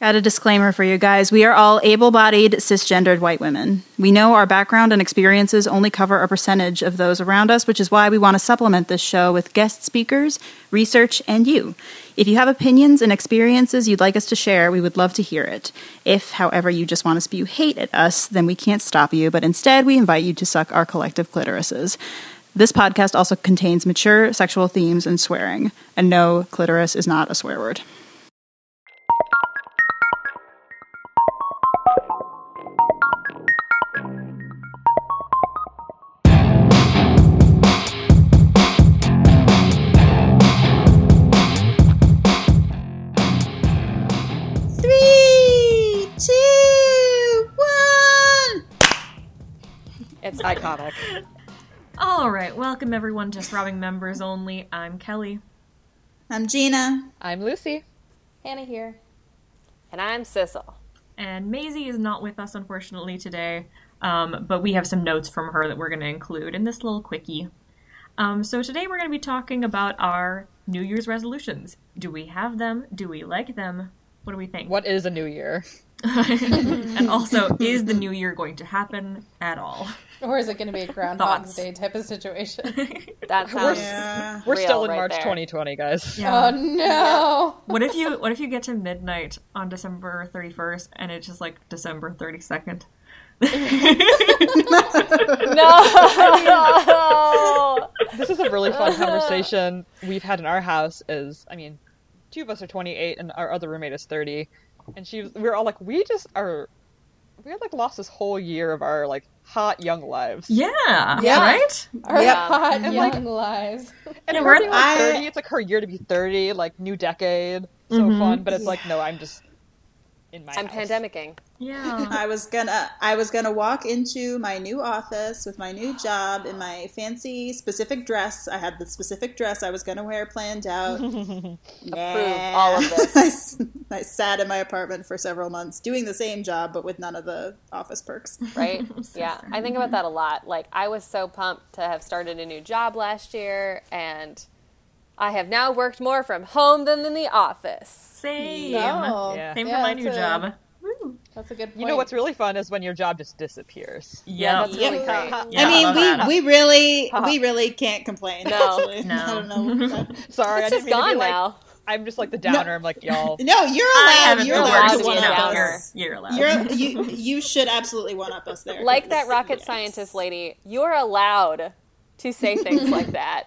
Got a disclaimer for you guys. We are all able bodied, cisgendered white women. We know our background and experiences only cover a percentage of those around us, which is why we want to supplement this show with guest speakers, research, and you. If you have opinions and experiences you'd like us to share, we would love to hear it. If, however, you just want to spew hate at us, then we can't stop you, but instead we invite you to suck our collective clitorises. This podcast also contains mature sexual themes and swearing, and no, clitoris is not a swear word. Two, one. It's iconic. All right, welcome everyone to Throbbing Members Only. I'm Kelly. I'm Gina. I'm Lucy. Hannah here. And I'm Sissel. And Maisie is not with us, unfortunately, today, um, but we have some notes from her that we're going to include in this little quickie. Um, so today we're going to be talking about our New Year's resolutions. Do we have them? Do we like them? What do we think? What is a new year? and also, is the new year going to happen at all? Or is it going to be a Groundhog's Thoughts? Day type of situation? That sounds Yeah. We're Real still in right March there. 2020, guys. Oh no! What if you What if you get to midnight on December thirty first and it's just like December thirty second? No. this is a really fun conversation we've had in our house. Is I mean, two of us are 28 and our other roommate is 30, and she was, we were all like, we just are. We had like lost this whole year of our like hot young lives. Yeah, Yeah. right. Our Yep. hot And, young like- lives. And Yeah, her we're- being like I- 30, it's like her year to be 30, like new decade, so Mhm. fun. But it's like, no, I'm just in my I'm house. pandemicking. Yeah. I was gonna I was gonna walk into my new office with my new job in my fancy specific dress. I had the specific dress I was gonna wear planned out. Nah. all of this. I sat in my apartment for several months doing the same job but with none of the office perks. right? so yeah, sorry. I think about that a lot. Like, I was so pumped to have started a new job last year, and I have now worked more from home than in the office. Same. Oh, no. Yeah. Same Yeah, for my new a- job. That's a good point. You know what's really fun is when your job just disappears. Yeah, that's Yep. really great. Yeah, I mean, love we, we really we really can't complain. No. actually. No. I don't know. Sorry, I It's didn't just mean to gone be like, now. I'm just like the downer. I'm like, y'all. No, you're allowed. You're allowed working to to one be up downer. us. You're allowed. You're you you should absolutely one up us there. Like that rocket yes. scientist lady, you're allowed to say things like that.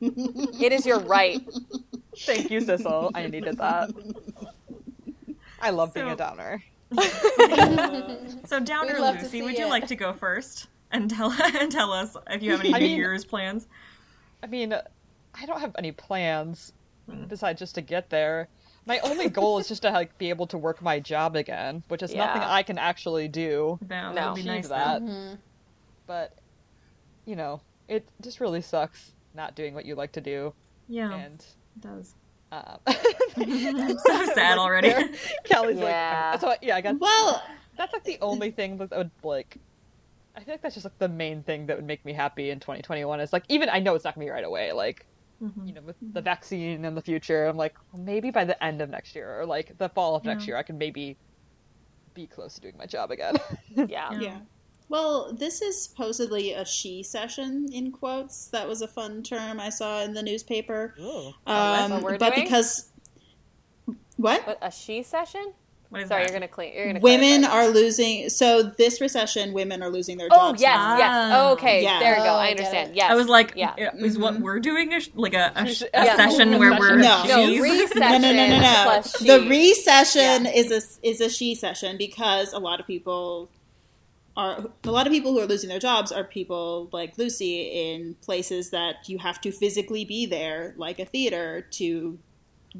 It is your right. Thank you, Sissel. I needed that. I love being a downer. So Downer We'd love to Lucy, would you it. like to go first and tell and tell us if you have any I New mean- Year's plans? I mean, I don't have any plans Hmm. besides just to get there. My only goal is just to like be able to work my job again, which is nothing I can actually do. That No. would be nice. that. Then. But you know, it just really sucks not doing what you like to do. Yeah, And it does. um, I'm So sad already. Kelly's Yeah. like, so yeah, I guess Well, that's like the only thing that would like. I feel like that's just like the main thing that would make me happy in 2021 is like even I know it's not gonna be right away like Mhm. you know with the vaccine in the future I'm like well, maybe by the end of next year or like the fall of next year I can maybe be close to doing my job again. Yeah. yeah. Well, this is supposedly a she session in quotes. That was a fun term I saw in the newspaper. Ooh. Um, what but doing? because what? But a she session? Sorry, that? you're gonna clean. You're gonna. Women clarify. are losing. So this recession, women are losing their Oh jobs. yes, now. yes. Oh, okay, Yeah. there we go. Oh, I I get understand. it. Yes. I was like, yeah. is what Mhm. we're doing a sh- like a, a, sh- a Yeah. session where we're No. No, recession No, no, no, no, no. plus she. The recession Yeah. is a is a she session because a lot of people are a lot of people who are losing their jobs are people like Lucy in places that you have to physically be there, like a theater, to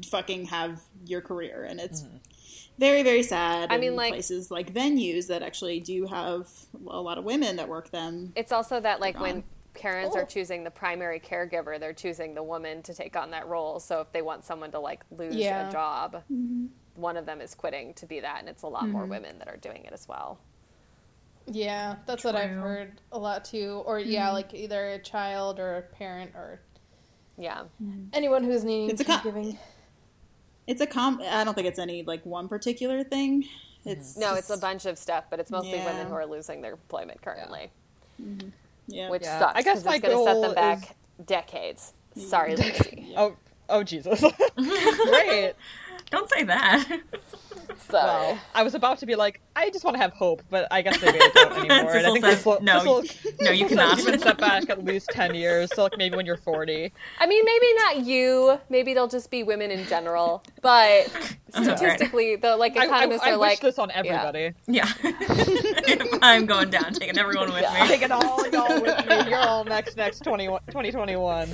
fucking have your career, and it's mm-hmm. very very sad. I mean, like- places like venues that actually do have a lot of women that work them. It's also that like when gone. parents Oh. are choosing the primary caregiver, they're choosing the woman to take on that role. So if they want someone to like lose Yeah. a job, mm-hmm. one of them is quitting to be that, and it's a lot more mm-hmm. women that are doing it as well. Yeah, that's what I've heard a lot too. Or yeah, mm-hmm. like either a child or a parent or Yeah. Mm-hmm. anyone who's needing It's a co- caregiving. It's a com. I don't think it's any like one particular thing. It's No, it's a bunch of stuff, but it's mostly Yeah. women who are losing their employment currently, mm-hmm. Yeah. which Yeah, sucks I guess because my it's going to set them back is- decades. Sorry, Lucy. Oh, oh Jesus! Great. Don't say that. Sorry. Well, I was about to be like, I just want to have hope, but I guess maybe I don't anymore. and I think says, this will, no, this will, no, you this will cannot. even set back at least ten years. So like maybe when you're forty. I mean, maybe not you. Maybe they'll just be women in general. But statistically, the like I, I, economists I are wish like, this on everybody. Yeah. I'm going down, taking everyone with me. Take it all, y'all with me. You're all next, next 20, 2021.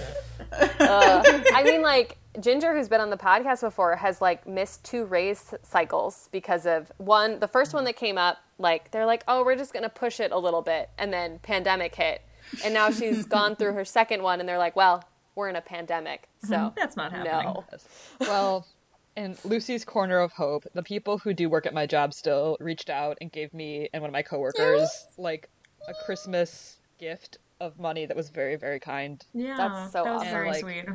uh, I mean, like Ginger, who's been on the podcast before, has like missed two raise cycles because of one. The first one that came up, like they're like, oh, we're just gonna push it a little bit, and then pandemic hit, and now she's gone through her second one, and they're like, well, we're in a pandemic, mhm. so That's not happening. no. Well, in Lucy's corner of hope, the people who do work at my job still reached out and gave me and one of my coworkers like a Christmas gift of money that was very, very kind. Yeah, That's so that was awesome. very Like, sweet.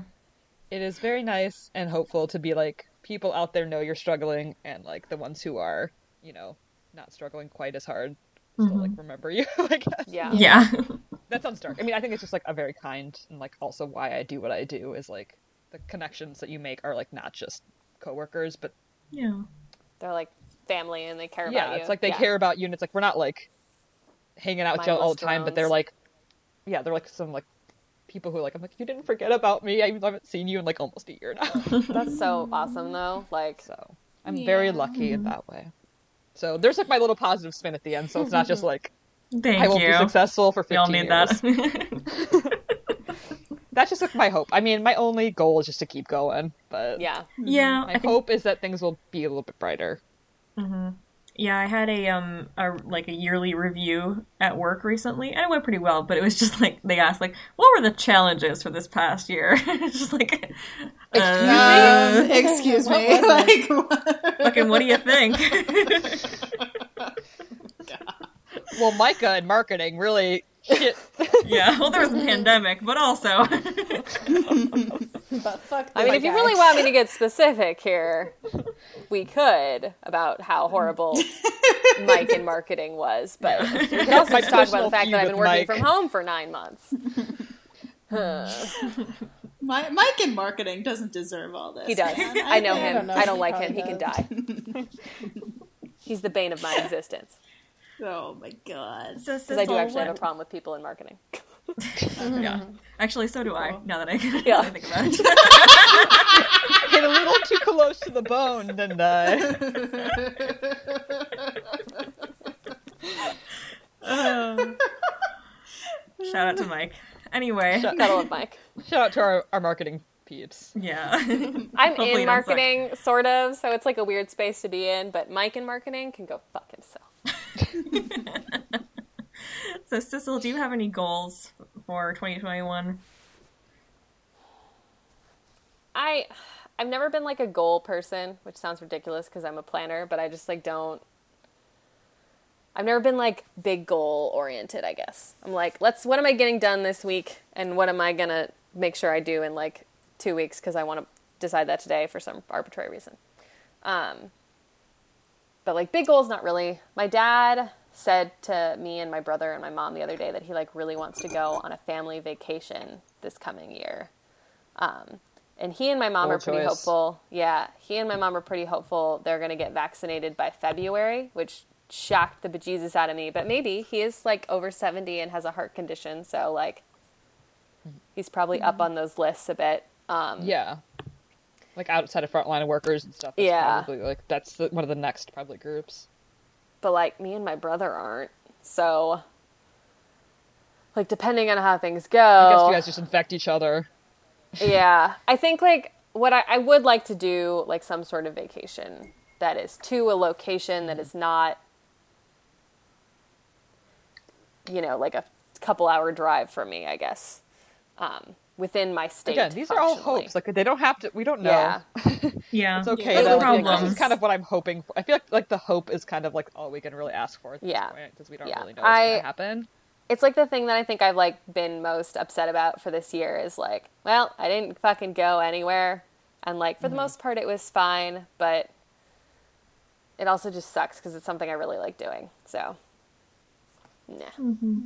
It is very nice and hopeful to be like people out there know you're struggling and like the ones who are, you know, not struggling quite as hard still like mm-hmm. remember you. I guess. Yeah. Yeah. That sounds dark. I mean, I think it's just like a very kind and like also why I do what I do is like the connections that you make are like not just coworkers, but yeah. They're like family, and they care yeah, about you. Yeah, it's like they Yeah. care about you, and it's like we're not like hanging out with you all the time, but they're like, yeah, they're like some like people who are like I'm like you didn't forget about me. I haven't seen you in like almost a year now, That's so awesome, though. Like, so I'm very lucky in that way. So there's like my little positive spin at the end, so it's not just like Thank I won't you. be successful for 15 We all need years. that. That's just like my hope. I mean, my only goal is just to keep going, but yeah, yeah. my I think hope is that things will be a little bit brighter. Mm-hmm. Yeah, I had a um a like a yearly review at work recently, and it went pretty well. But it was just like they asked like, "What were the challenges for this past year?" it's just like, uh, Um, excuse me. like, what? fucking, what do you think? Well, Micah and marketing really shit. yeah, well, there was a pandemic, but also, But fuck. I mean, this if you guy. really want me to get specific here, we could about how horrible Mike in marketing was, but we could also My just talk about the fact that I've been working Mike. from home for nine months. My, Mike in marketing doesn't deserve all this. He does. man. I know I him. don't know. I don't like probably him. He can die. He's the bane of my existence Oh my god. so, because I do Sissel, actually have a problem with people in marketing. Yeah, mm-hmm. Actually, so do I. Now that I, now Yeah. I think about it. Hit a little too close to the bone, didn't I? Shout out to Mike. Anyway, Gotta love Mike. Shout out to our, our marketing peeps. yeah. I'm Hopefully in don't suck. marketing, sort of, so it's like a weird space to be in. But Mike in marketing can go fuck himself. So, Sissel, do you have any goals for 2021? I I've never been like a goal person, which sounds ridiculous because I'm a planner, but I just like don't I've never been like big goal oriented, I guess. I'm like, let's what am I getting done this week and what am I going to make sure I do in like 2 weeks cuz I want to decide that today for some arbitrary reason. Um but like big goals not really. My dad said to me and my brother and my mom the other day that he like really wants to go on a family vacation this coming year. Um, and he and my mom Bold are pretty choice. hopeful. Yeah, he and my mom are pretty hopeful they're going to get vaccinated by February, which shocked the bejesus out of me. But maybe he is like over 70 and has a heart condition, so like he's probably up on those lists a bit. Um, Yeah. Like outside of frontline workers and stuff. Yeah. Probably like that's the, one of the next probably groups. But like me and my brother aren't. So like depending on how things go. I guess you guys just infect each other. yeah i think like what I, I would like to do like some sort of vacation that is to a location that is not you know like a couple hour drive for me i guess um, within my state Again, these are all hopes. Like they don't have to. We don't know. yeah Yeah. It's okay. Yeah, though. no Like, this is kind of what I'm hoping for. I feel like like the hope is kind of like all we can really ask for at this Yeah. point because we don't Yeah. really know what's I- going to happen. it's like the thing that i think i've like been most upset about for this year is like well i didn't fucking go anywhere And like for the mm-hmm. most part, it was fine, but it also just sucks because it's something I really like doing. So, nah. Mm-hmm.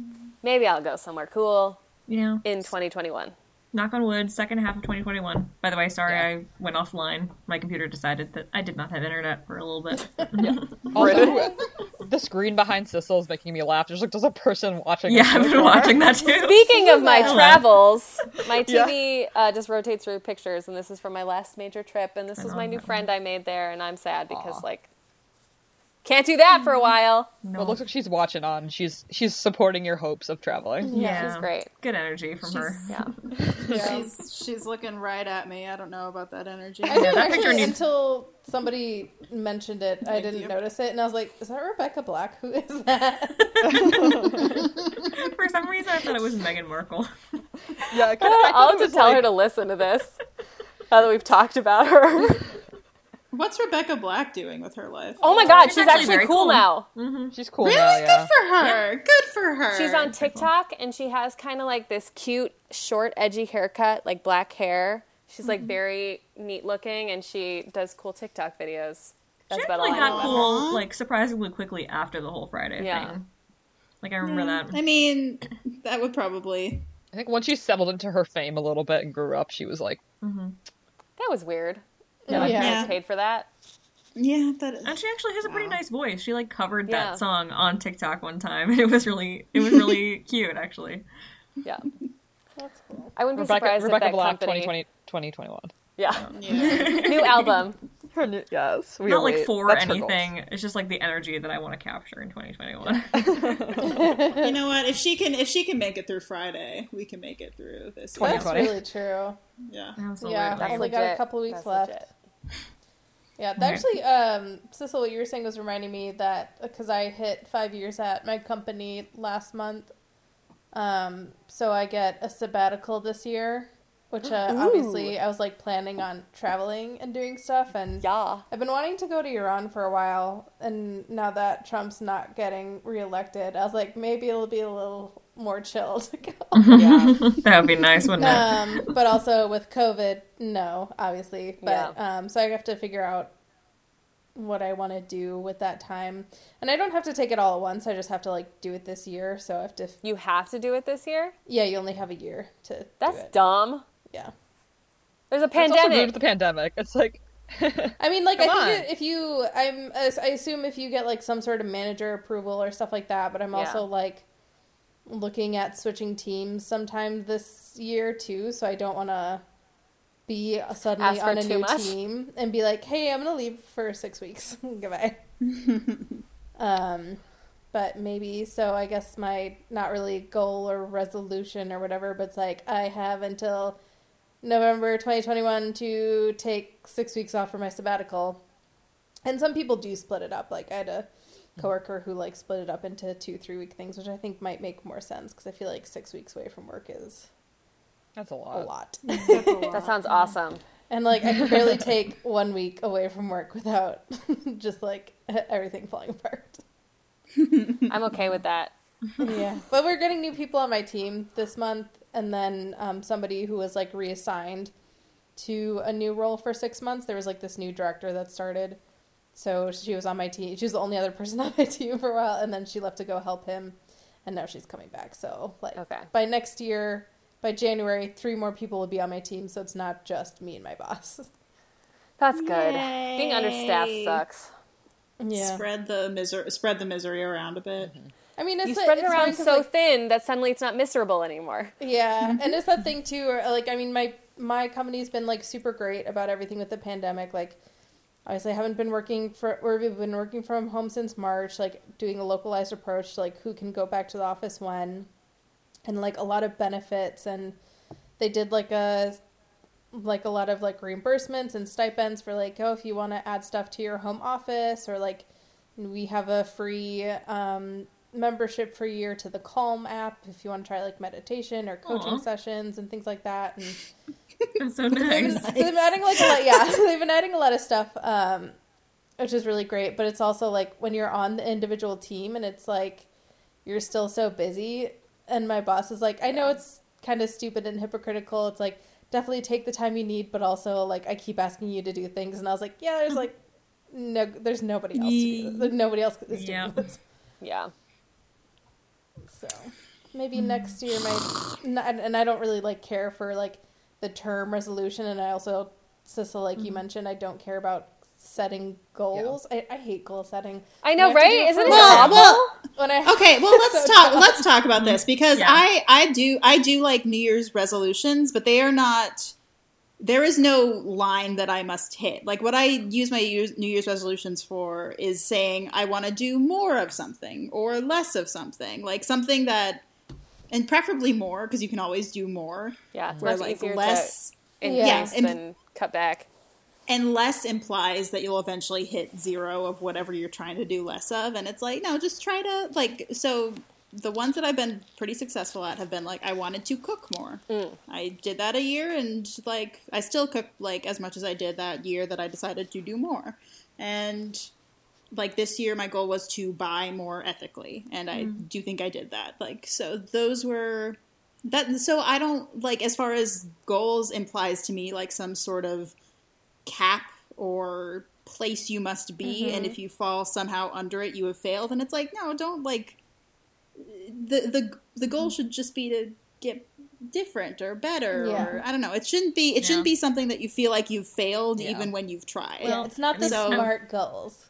Maybe I'll go somewhere cool You know, in 2021. Knock on wood, second half of 2021. By the way, sorry I went offline. My computer decided that I did not have internet for a little bit. Also, the screen behind Sissel is making me laugh. There's like there's a person watching. yeah, I've been far. watching that too. Speaking of my travels, my Yeah. TV uh, just rotates through pictures, and this is from my last major trip, and this I is my new friend I made there, and I'm sad because Aw. like can't do that for a mm. while. No. Well, it looks like she's watching on. She's she's supporting your hopes of traveling. yeah, She's great. Good energy from her. Yeah, Yeah. She's she's looking right at me. I don't know about that energy. I didn't that actually needs- until somebody mentioned it. I didn't you. notice it, and I was like, "Is that Rebecca Black? Who is that?" For some reason, I thought it was Meghan Markle. Yeah, it kinda, I I'll have to was tell her to listen to this now that we've talked about her. What's Rebecca Black doing with her life? Oh my god, She's she's, actually actually, cool, cool. now. Mm-hmm. She's cool really now. good for her. Good for her. She's on TikTok and she has kind of like this cute, short, edgy haircut, like black hair. She's like mm-hmm. very neat looking and she does cool TikTok videos. That's She about all actually got know. cool, like surprisingly quickly after the whole Friday Yeah. thing. Like I remember that. I mean, that would probably. I think once she settled into her fame a little bit and grew up, she was like, mm-hmm. That was weird. Yeah. Yeah, my Yeah. parents paid for that. Yeah, that is. And she actually has a pretty Wow. nice voice. She like covered Yeah. that song on TikTok one time, and it was really, it was really cute actually. Yeah. That's cool. I wouldn't be Rebecca, surprised Rebecca if that Black company. 2020, 2021. Yeah. Yeah. New album. Her new- yes, we Not like await- for that's anything. It's just like the energy that I want to capture in 2021. you know what? If she can, if she can make it through Friday, we can make it through this. year. That's really true. Yeah. Absolutely. Yeah, That's only got a legit. couple weeks That's left. legit. Yeah, that actually, um, Sissel, what you were saying was reminding me that because I hit five years at my company last month, um, so I get a sabbatical this year, which uh, obviously I was like planning on traveling and doing stuff, and Yeah. I've been wanting to go to Iran for a while, and now that Trump's not getting reelected, I was like, maybe it'll be a little more chill to go. Yeah. that would be nice, wouldn't it? um, but also with COVID, no, obviously. But um, so I have to figure out what I want to do with that time, and I don't have to take it all at once. I just have to like do it this year. So I have to. You have to do it this year? Yeah, you only have a year to. That's do it. dumb. Yeah. There's a pandemic. It's also pandemic. due to the pandemic. It's like, I mean, like Come I on. think if you, I'm, I assume if you get like some sort of manager approval or stuff like that. But I'm Yeah. also like looking at switching teams sometime this year too. So I don't want to be suddenly on a new much. team and be like, "Hey, I'm gonna leave for six weeks. Goodbye." um, but maybe so. I guess my not really goal or resolution or whatever, but it's like I have until November 2021 to take six weeks off for my sabbatical. And some people do split it up. Like I had a coworker who like split it up into two, three week things, which I think might make more sense because I feel like six weeks away from work is that's a lot. a lot. lot. that sounds awesome. and like I can barely take one week away from work without just like everything falling apart. I'm okay with that. yeah, but we're getting new people on my team this month, and then um, somebody who was like reassigned to a new role for six months. There was like this new director that started, so she was on my team. She was the only other person on my team for a while, and then she left to go help him, and now she's coming back. So like Okay. by next year, by January, three more people will be on my team, so it's not just me and my boss. That's good. Being understaffed sucks. Yeah, Spread the misery. Spread the misery around a bit. Mm-hmm. I mean it's You like- spread it it's fine so like, thin that suddenly it's not miserable anymore. Yeah, mm-hmm. and it's that thing too. Where, like, I mean, my my company's been like super great about everything with the pandemic. Like, obviously, I haven't been working for. Or we've been working from home since March. Like, doing a localized approach to like who can go back to the office when, and like a lot of benefits. And they did like a like a lot of like reimbursements and stipends for like oh if you want to add stuff to your home office or like we have a free um, membership for a year to the Calm app if you want to try like meditation or coaching Aw. sessions and things like that. And That's so they've, been, nice. they've been adding like a lot. Yeah, they've been adding a lot of stuff, um, which is really great. But it's also like when you're on the individual team and it's like you're still so busy. And my boss is like, I know it's kind of stupid and hypocritical. It's like definitely take the time you need, but also like I keep asking you to do things, and I was like, yeah, there's like no, there's nobody else. To do this. Nobody else is doing Yeah. this. Yeah. So maybe next year, my and and I don't really like care for like the term resolution, and I also, Sissel, like you mm-hmm. mentioned, I don't care about setting goals. I, I hate goal setting. I know, When I have to do right? Isn't it. Well, well, When I okay well let's So talk dumb. let's talk about this because Yeah. i i do i do like new year's resolutions but they are not there is no line that i must hit like what i use my new year's resolutions for is saying i want to do more of something or less of something like something that and preferably more because you can always do more. Yeah, it's where much like easier less to increase Yeah, and- than cut back. and less implies that you'll eventually hit zero of whatever you're trying to do less of and it's like no just try to like so the ones that i've been pretty successful at have been like i wanted to cook more. Mm. I did that a year and like i still cook like as much as i did that year that i decided to do more. And like this year my goal was to buy more ethically and i mm-hmm. do think i did that. Like so those were that so i don't like as far as goals implies to me like some sort of cap or place you must be and mm-hmm. if you fall somehow under it you have failed. And it's like no don't like the the the goal mm-hmm. should just be to get different or better Yeah. or I don't know. It shouldn't be it shouldn't be something that you feel like you've failed Yeah. even when you've tried. Yeah, it's not the so- smart goals.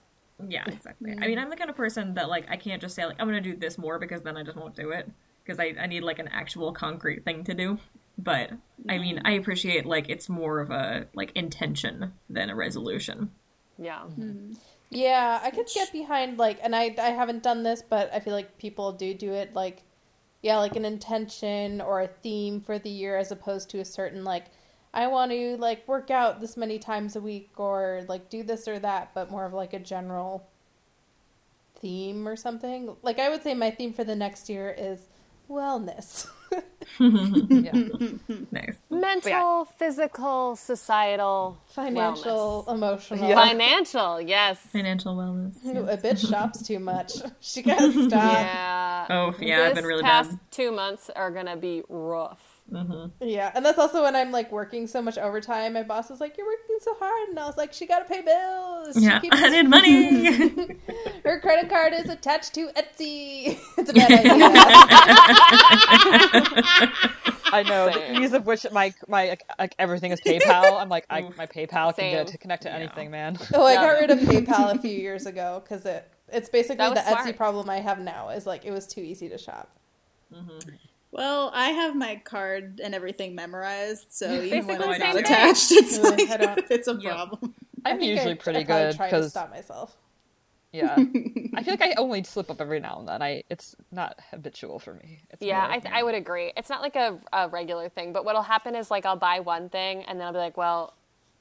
Yeah, exactly. I mean, I'm the kind of person that like I can't just say like I'm gonna do this more because then I just won't do it because I I need like an actual concrete thing to do. But I mean, I appreciate like it's more of a like intention than a resolution. Yeah. Mm-hmm. Yeah, I could get behind like, and I I haven't done this, but I feel like people do do it like, yeah, like an intention or a theme for the year as opposed to a certain like, I want to like work out this many times a week or like do this or that, but more of like a general theme or something. Like I would say my theme for the next year is wellness. Yeah. Nice. Mental, physical, societal, Financial, emotional. wellness. financial. Yes. Financial wellness. Ooh, a bitch shops too much. She gotta stop. Yeah. Oh, yeah, I've This been really past bad. two months are gonna be rough. Mm-hmm. Yeah, and that's also when I'm like working so much overtime. My boss was like, "You're working so hard," and I was like, "She got to pay bills. She Yeah, keeps- I need money. her credit card is attached to Etsy. it's a bad idea." I know. Same. The ease of which my my like, like everything is PayPal. I'm like, I, my PayPal can get to connect to anything, man. oh, I Yeah. got rid of PayPal a few years ago because it it's basically the was Etsy problem I have now. Is like it was too easy to shop. Mm-hmm. Well I have my card and everything memorized so even when Basically it's not attached it's like it's a Yep. problem I I'm usually I, pretty I probably good try to because stop myself. yeah, I feel like I only slip up every now and then. I it's not habitual for me. It's Yeah, I, th- I would agree. It's not like a, a regular thing, but what'll happen is like I'll buy one thing and then I'll be like, well,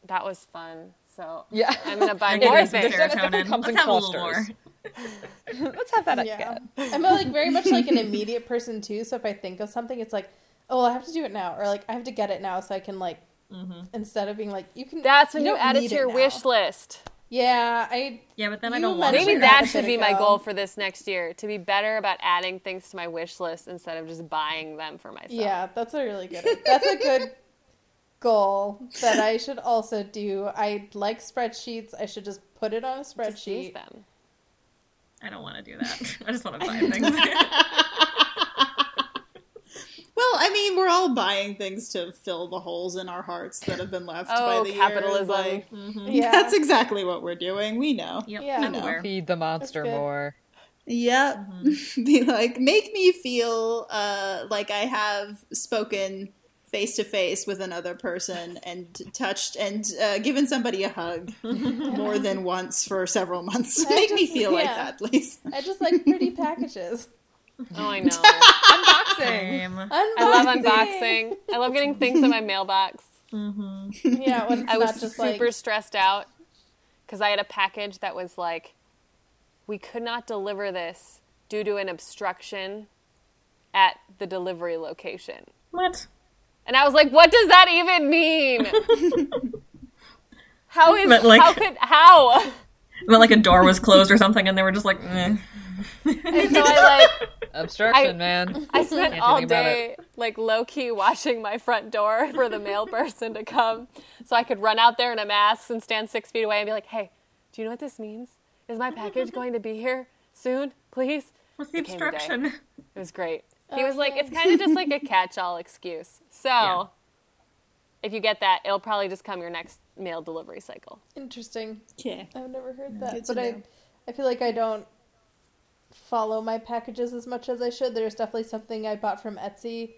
that was fun, so yeah. I'm gonna buy more need some things. It serotonin. comes Let's in have a little more. Clusters. Let's have that Yeah, again. I'm uh, like very much like an immediate person too. So if I think of something, it's like, oh, well, I have to do it now, or like I have to get it now, so I can like mm-hmm. instead of being like, you can. That's when you, don't add it to your now. wish list. Yeah, I Yeah, but then I don't want Maybe to. that that should be my goal for this next year to be better about adding things to my wish list instead of just buying them for myself. Yeah, that's a really good. That's a good goal that I should also do. I like spreadsheets. I should just put it on a Just use spreadsheet. them. I don't want to do that. I just want to buy things. Well, I mean, we're all buying things to fill the holes in our hearts that have been left Oh, by the capitalism. years. Like, Yeah, That's exactly what we're doing. We know. yep, Yeah. I'm know. aware. Feed the monster more. Yep. Be like, make me feel uh, like I have spoken face to face with another person and touched and uh, given somebody a hug more than once for several months. I make me just- feel like that, please. I just like pretty packages. Oh, I know. Unboxing. Same. I love unboxing. I love getting things in my mailbox. Yeah, when I was just super like stressed out because I had a package that was like, we could not deliver this due to an obstruction at the delivery location. What? And I was like, what does that even mean? how is But, like- how could how? But like a door was closed or something, and they were just like, eh. And so I like Obstruction, I- man. I spent Can't all day like low key watching my front door for the mail person to come, so I could run out there in a mask and stand six feet away and be like, "Hey, do you know what this means? Is my package going to be here soon? Please." What's the Became the obstruction? It was great. He was like, "It's kind of just like a catch-all excuse." So, Yeah. if you get that, it'll probably just come your next mail delivery cycle. Interesting. Okay. I've never heard that, Good to but I, know. I feel like I don't follow my packages as much as I should. There's definitely something I bought from Etsy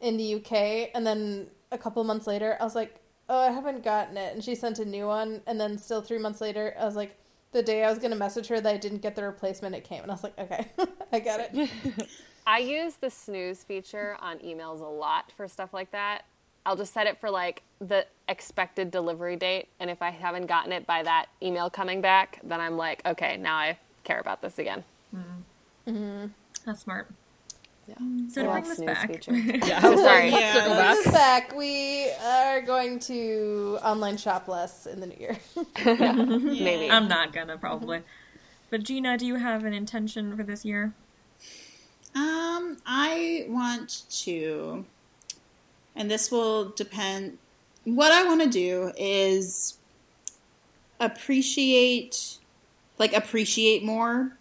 in the UK, and then a couple months later, I was like, "Oh, I haven't gotten it," and she sent a new one, and then still three months later, I was like, the day I was gonna message her that I didn't get the replacement, it came, and I was like, "Okay, I got it." I use the snooze feature on emails a lot for stuff like that. I'll just set it for like the expected delivery date, and if I haven't gotten it by that email coming back, then I'm like, okay, now I care about this again. Mm-hmm. Mm-hmm. That's smart. Yeah. So to I bring love this snooze back, feature. Yeah. So sorry. Yeah. Circle back. This is back. We are going to online shop less in the new year. Maybe. I'm not gonna probably. But Gina, do you have an intention for this year? Um, I want to, and this will depend. What I want to do is appreciate, like appreciate more,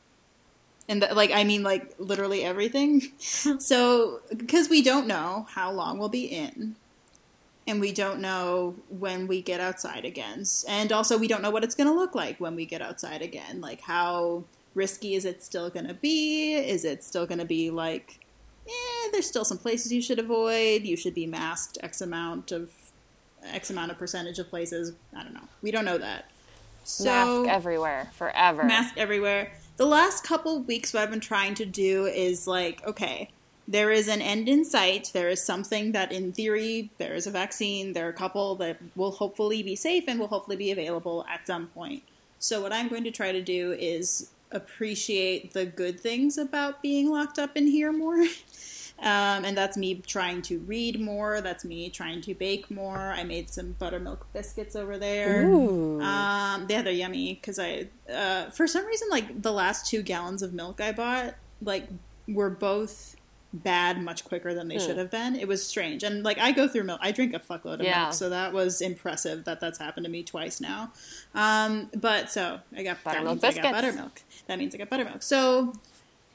and that, like I mean, like literally everything. so, because we don't know how long we'll be in, and we don't know when we get outside again, and also we don't know what it's going to look like when we get outside again. Like how risky is it still going to be? Is it still going to be like, eh, there's still some places you should avoid. You should be masked X amount of X amount of percentage of places. I don't know. We don't know that. So Mask everywhere, forever. mask everywhere. The last couple weeks, what I've been trying to do is like, okay, there is an end in sight. There is something that, in theory, there is a vaccine. There are a couple that will hopefully be safe and will hopefully be available at some point. So, what I'm going to try to do is appreciate the good things about being locked up in here more. Um, and that's me trying to read more. That's me trying to bake more. I made some buttermilk biscuits over there. Ooh. Um, yeah, they're yummy because I, uh, for some reason, like the last two gallons of milk I bought, like were both bad much quicker than they should have been. It was strange, and like I go through milk. I drink a fuckload of Yeah. milk, so that was impressive that that's happened to me twice now. Um, but so I got Buttermilk that means I got biscuits. buttermilk. That means I got buttermilk. So.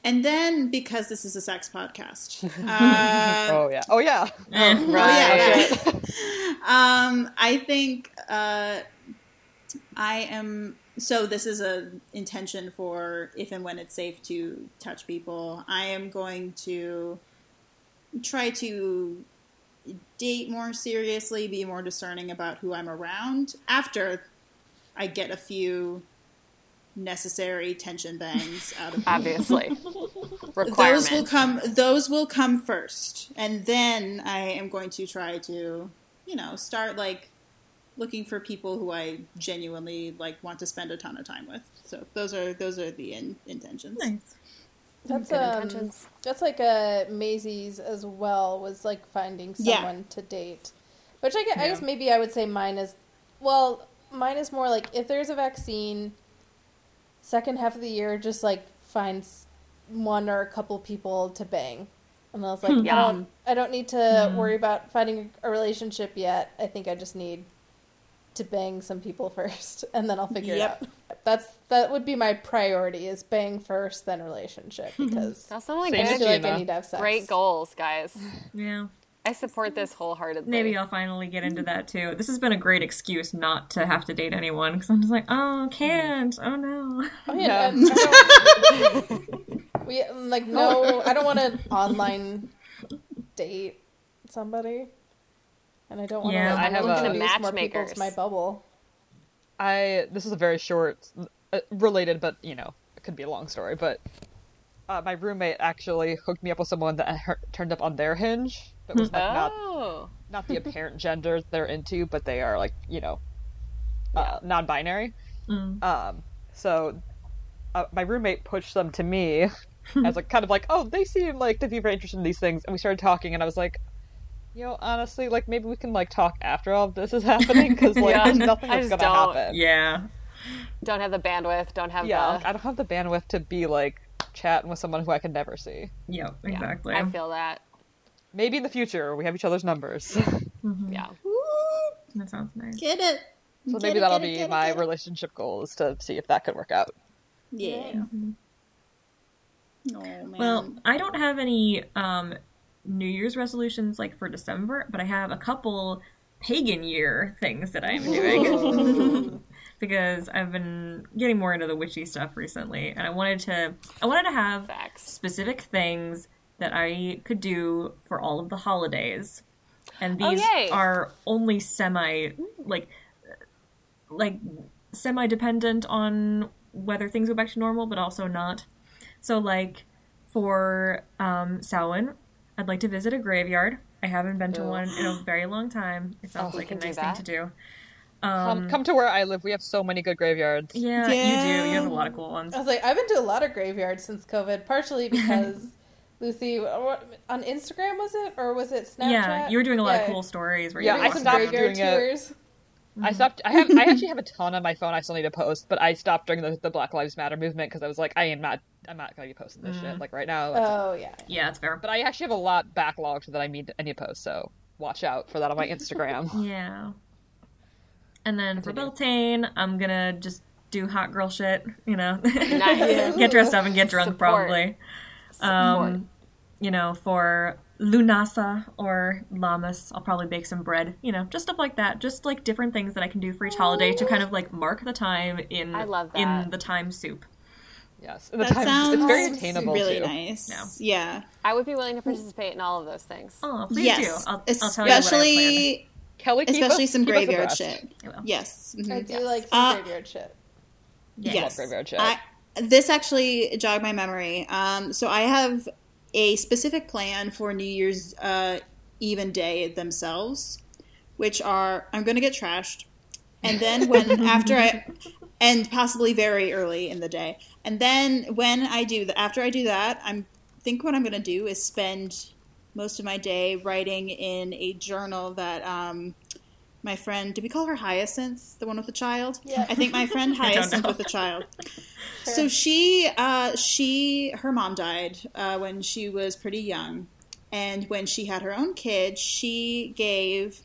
And then, because this is a sex podcast, uh, Oh yeah. Oh yeah. Eh. Oh, yeah, Okay. yeah. um, I think uh, I am. So this is a intention for if and when it's safe to touch people. I am going to try to date more seriously, be more discerning about who I'm around after I get a few necessary tension bangs out of Obviously. those will come those will come first and then i am going to try to you know start like looking for people who i genuinely like want to spend a ton of time with so those are those are the in, intentions Nice. That's um, intentions. that's like a Maisie's as well. Was like finding Yeah. someone to date, which I guess, I guess maybe I would say mine is well, mine is more like if there's a vaccine, second half of the year, just like find s- one or a couple people to bang, and I was like, Yeah. I don't, I don't need to worry about finding a relationship yet. I think I just need to bang some people first, and then I'll figure Yep. it out. That's that would be my priority: is bang first, then relationship, because That sounds like Same I good, feel like I need to have sex. great goals, guys. Yeah. I support this wholeheartedly. Maybe I'll finally get into that too. This has been a great excuse not to have to date anyone because I'm just like, oh, can't. Oh no. Oh, yeah, Yeah. I- I don't- we like no. I don't want to online date somebody, and I don't want to. Yeah. like, I have a- introduce more people to my bubble. I this is a very short, uh, related, but you know, it could be a long story. But uh, my roommate actually hooked me up with someone that her- turned up on their hinge, but was like not Oh. not the apparent gender they're into, but they are like you know, uh, non-binary. Mm. Um, so uh, my roommate pushed them to me as like kind of like, oh, they seem like to be very interested in these things, and we started talking, and I was like. You know, honestly, like maybe we can like talk after all of this is happening because like Yeah. there's nothing I gonna don't. happen. Yeah. Don't have the bandwidth. Don't have yeah, the. like, I don't have the bandwidth to be like chatting with someone who I could never see. Yeah, Yeah, exactly. I feel that. Maybe in the future we have each other's numbers. Yeah. Woo, that sounds nice. get it. So Get maybe it, that'll it, be it, my it. relationship goal is to see if that could work out. Yeah. Oh man. Well, I don't have any um, New Year's resolutions like for December, but I have a couple pagan year things that I'm doing because I've been getting more into the witchy stuff recently, and I wanted to I wanted to have Facts. specific things that I could do for all of the holidays, and Oh, these are only semi like like semi dependent on whether things go back to normal, but also not. So, like for um, Samhain, I'd like to visit a graveyard. I haven't been to Ooh. one in a very long time. It sounds Oh, like a you can do nice thing to do. Um, come to where I live. We have so many good graveyards. Yeah, you do. You have a lot of cool ones. I was like, I've been to a lot of graveyards since COVID, partially because Lucy on Instagram was it or was it Snapchat? Yeah, you were doing a lot Yeah. of cool stories. Where Yeah, you I stopped graveyard doing it. I stopped. I have. I actually have a ton on my phone. I still need to post, but I stopped during the, the Black Lives Matter movement because I was like, I am not. I'm not gonna be posting this shit like right now. Oh yeah. Yeah, it's fair. But I actually have a lot backlogged that I need. I need to post. So watch out for that on my Instagram. Yeah. And then for Beltane, I'm gonna just do hot girl shit, you know. Nice. get dressed up and get drunk Support. probably. Support. Um, you know, for Lunasa or Lammas, I'll probably bake some bread, you know, just stuff like that. Just like different things that I can do for each holiday to kind of like mark the time in I love that. in the time soup. yes, and the that time sounds it's very attainable really too. nice. Yeah. Yeah. I would be willing to participate in all of those things. Oh, please yes. do. I'll, I'll tell you what I have planned. especially Kelly, keep especially us- some keep graveyard shit. I will. Yes. mhm. I do Yes. like some Uh, graveyard shit. Yeah. Yes. graveyard shit. I, this actually jogged my memory. Um, so I have a specific plan for New Year's uh, Eve and day themselves, which are I'm going to get trashed, and then when after I, and possibly very early in the day, and then when I do that, after I do that, I'm think what I'm going to do is spend most of my day writing in a journal that um, my friend did we call her Hyacinth, the one with the child? Yeah. I think my friend Hyacinth with the child. So she, uh, she, her mom died uh, when she was pretty young, and when she had her own kid, she gave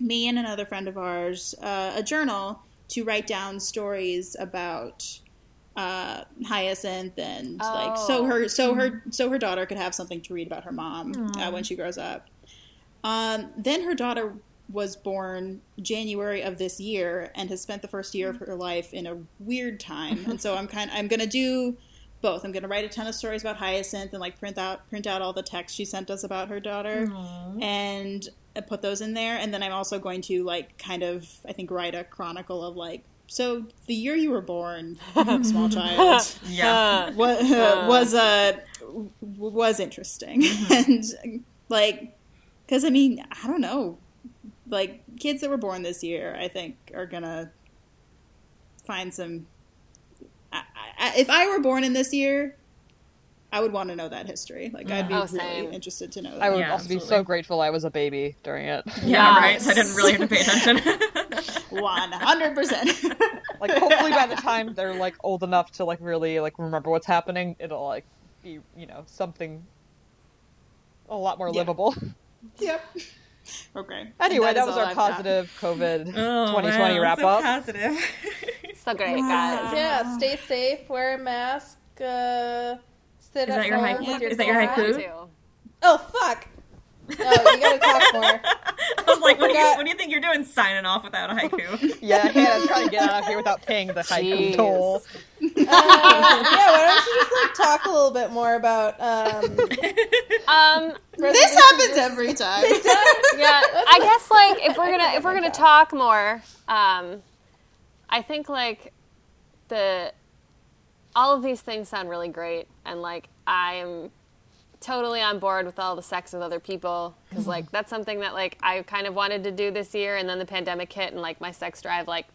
me and another friend of ours uh, a journal to write down stories about uh, Hyacinth and like so Oh. her so her so her daughter could have something to read about her mom uh, when she grows up. Um, then her daughter was born January of this year and has spent the first year of her life in a weird time. and so I'm kind I'm gonna do both. I'm gonna write a ton of stories about Hyacinth and like print out print out all the text she sent us about her daughter and uh, put those in there. And then I'm also going to like kind of I think write a chronicle of like so the year you were born, small child Yeah. was was uh, was interesting and like because I mean I don't know like kids that were born this year I think are gonna find some I, I, if I were born in this year I would want to know that history like I'd be Oh, really interested to know that. I would Yeah, also be so grateful I was a baby during it. Yeah, right. So I didn't really have to pay attention. One hundred percent Like hopefully by the time they're like old enough to like really like remember what's happening, it'll like be you know something a lot more Yeah. livable. yep okay Anyway, that, that is was our I've got. positive COVID Oh, 2020 wow, wrap so up. Positive. So great, guys. Yeah, stay safe, wear a mask, uh, sit Is at that your home haiku? with your Is that your haiku? Too. Oh fuck! No, you gotta talk more. I was like, what do, you, what do you think you're doing signing off without a haiku? Yeah, Hannah's trying to get out of here without paying the haiku Jeez. toll. Uh, yeah, why don't you just like talk a little bit more about um? Um, this happens every time yeah, I guess like if we're gonna if we're gonna talk more, um, I think like the all of these things sound really great, and like I am totally on board with all the sex with other people because mm-hmm. like that's something that like I kind of wanted to do this year, and then the pandemic hit, and like my sex drive like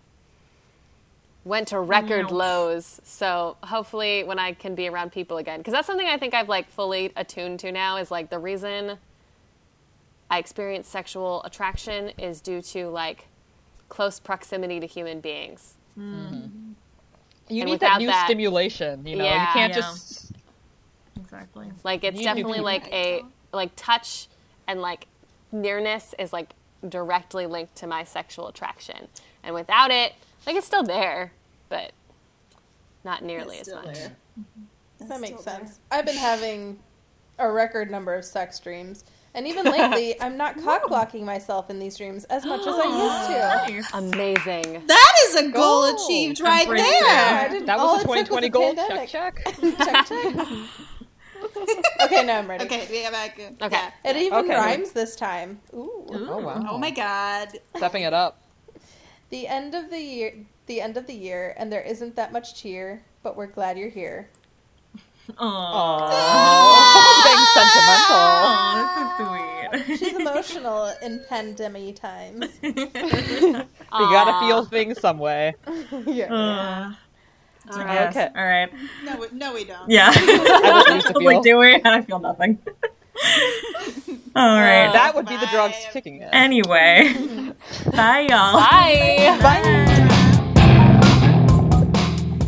went to record Nope. lows. So hopefully, when I can be around people again, because that's something I think I've like fully attuned to now is like the reason I experience sexual attraction is due to like close proximity to human beings. Mm-hmm. You And need that new that- stimulation, you know. you can't Yeah. just Exactly. Like it's You definitely people. like a like touch and like nearness is like directly linked to my sexual attraction. And without it, like it's still there, but not nearly It's as still much. there. Mm-hmm. That makes still there. sense. I've been having a record number of sex dreams, and even lately, I'm not cock blocking myself in these dreams as much as I used to. Amazing. That is a goal Oh, achieved right pretty there. I didn't- That all was a 2020 goal. pandemic. Check, check. check, check. okay, now I'm ready. Okay, we have back. Okay. Yeah. It even Okay. rhymes this time. Ooh. Oh wow. Oh my god. Stepping it up. The end of the year, the end of the year, and there isn't that much cheer, but we're glad you're here. Aww. Aww. Being sentimental. Aw, this is sweet. She's emotional in pandemic times. You gotta feel things some way. yeah. Uh, yes. Okay. All right. No, we- no, we don't. Yeah. I just I was like, do we? And I feel nothing. All right. That would be the drugs kicking in. anyway. Bye, y'all. Bye. Bye.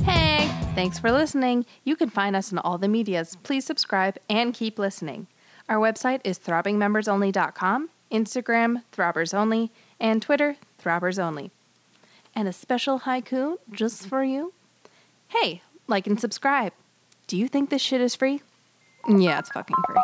Hey, thanks for listening. You can find us on all the medias. Please subscribe and keep listening. Our website is throbbingmembersonly.com, Instagram throbbersonly, and Twitter throbbersonly. And a special haiku just for you. Hey, like and subscribe. Do you think this shit is free? Yeah, it's fucking free.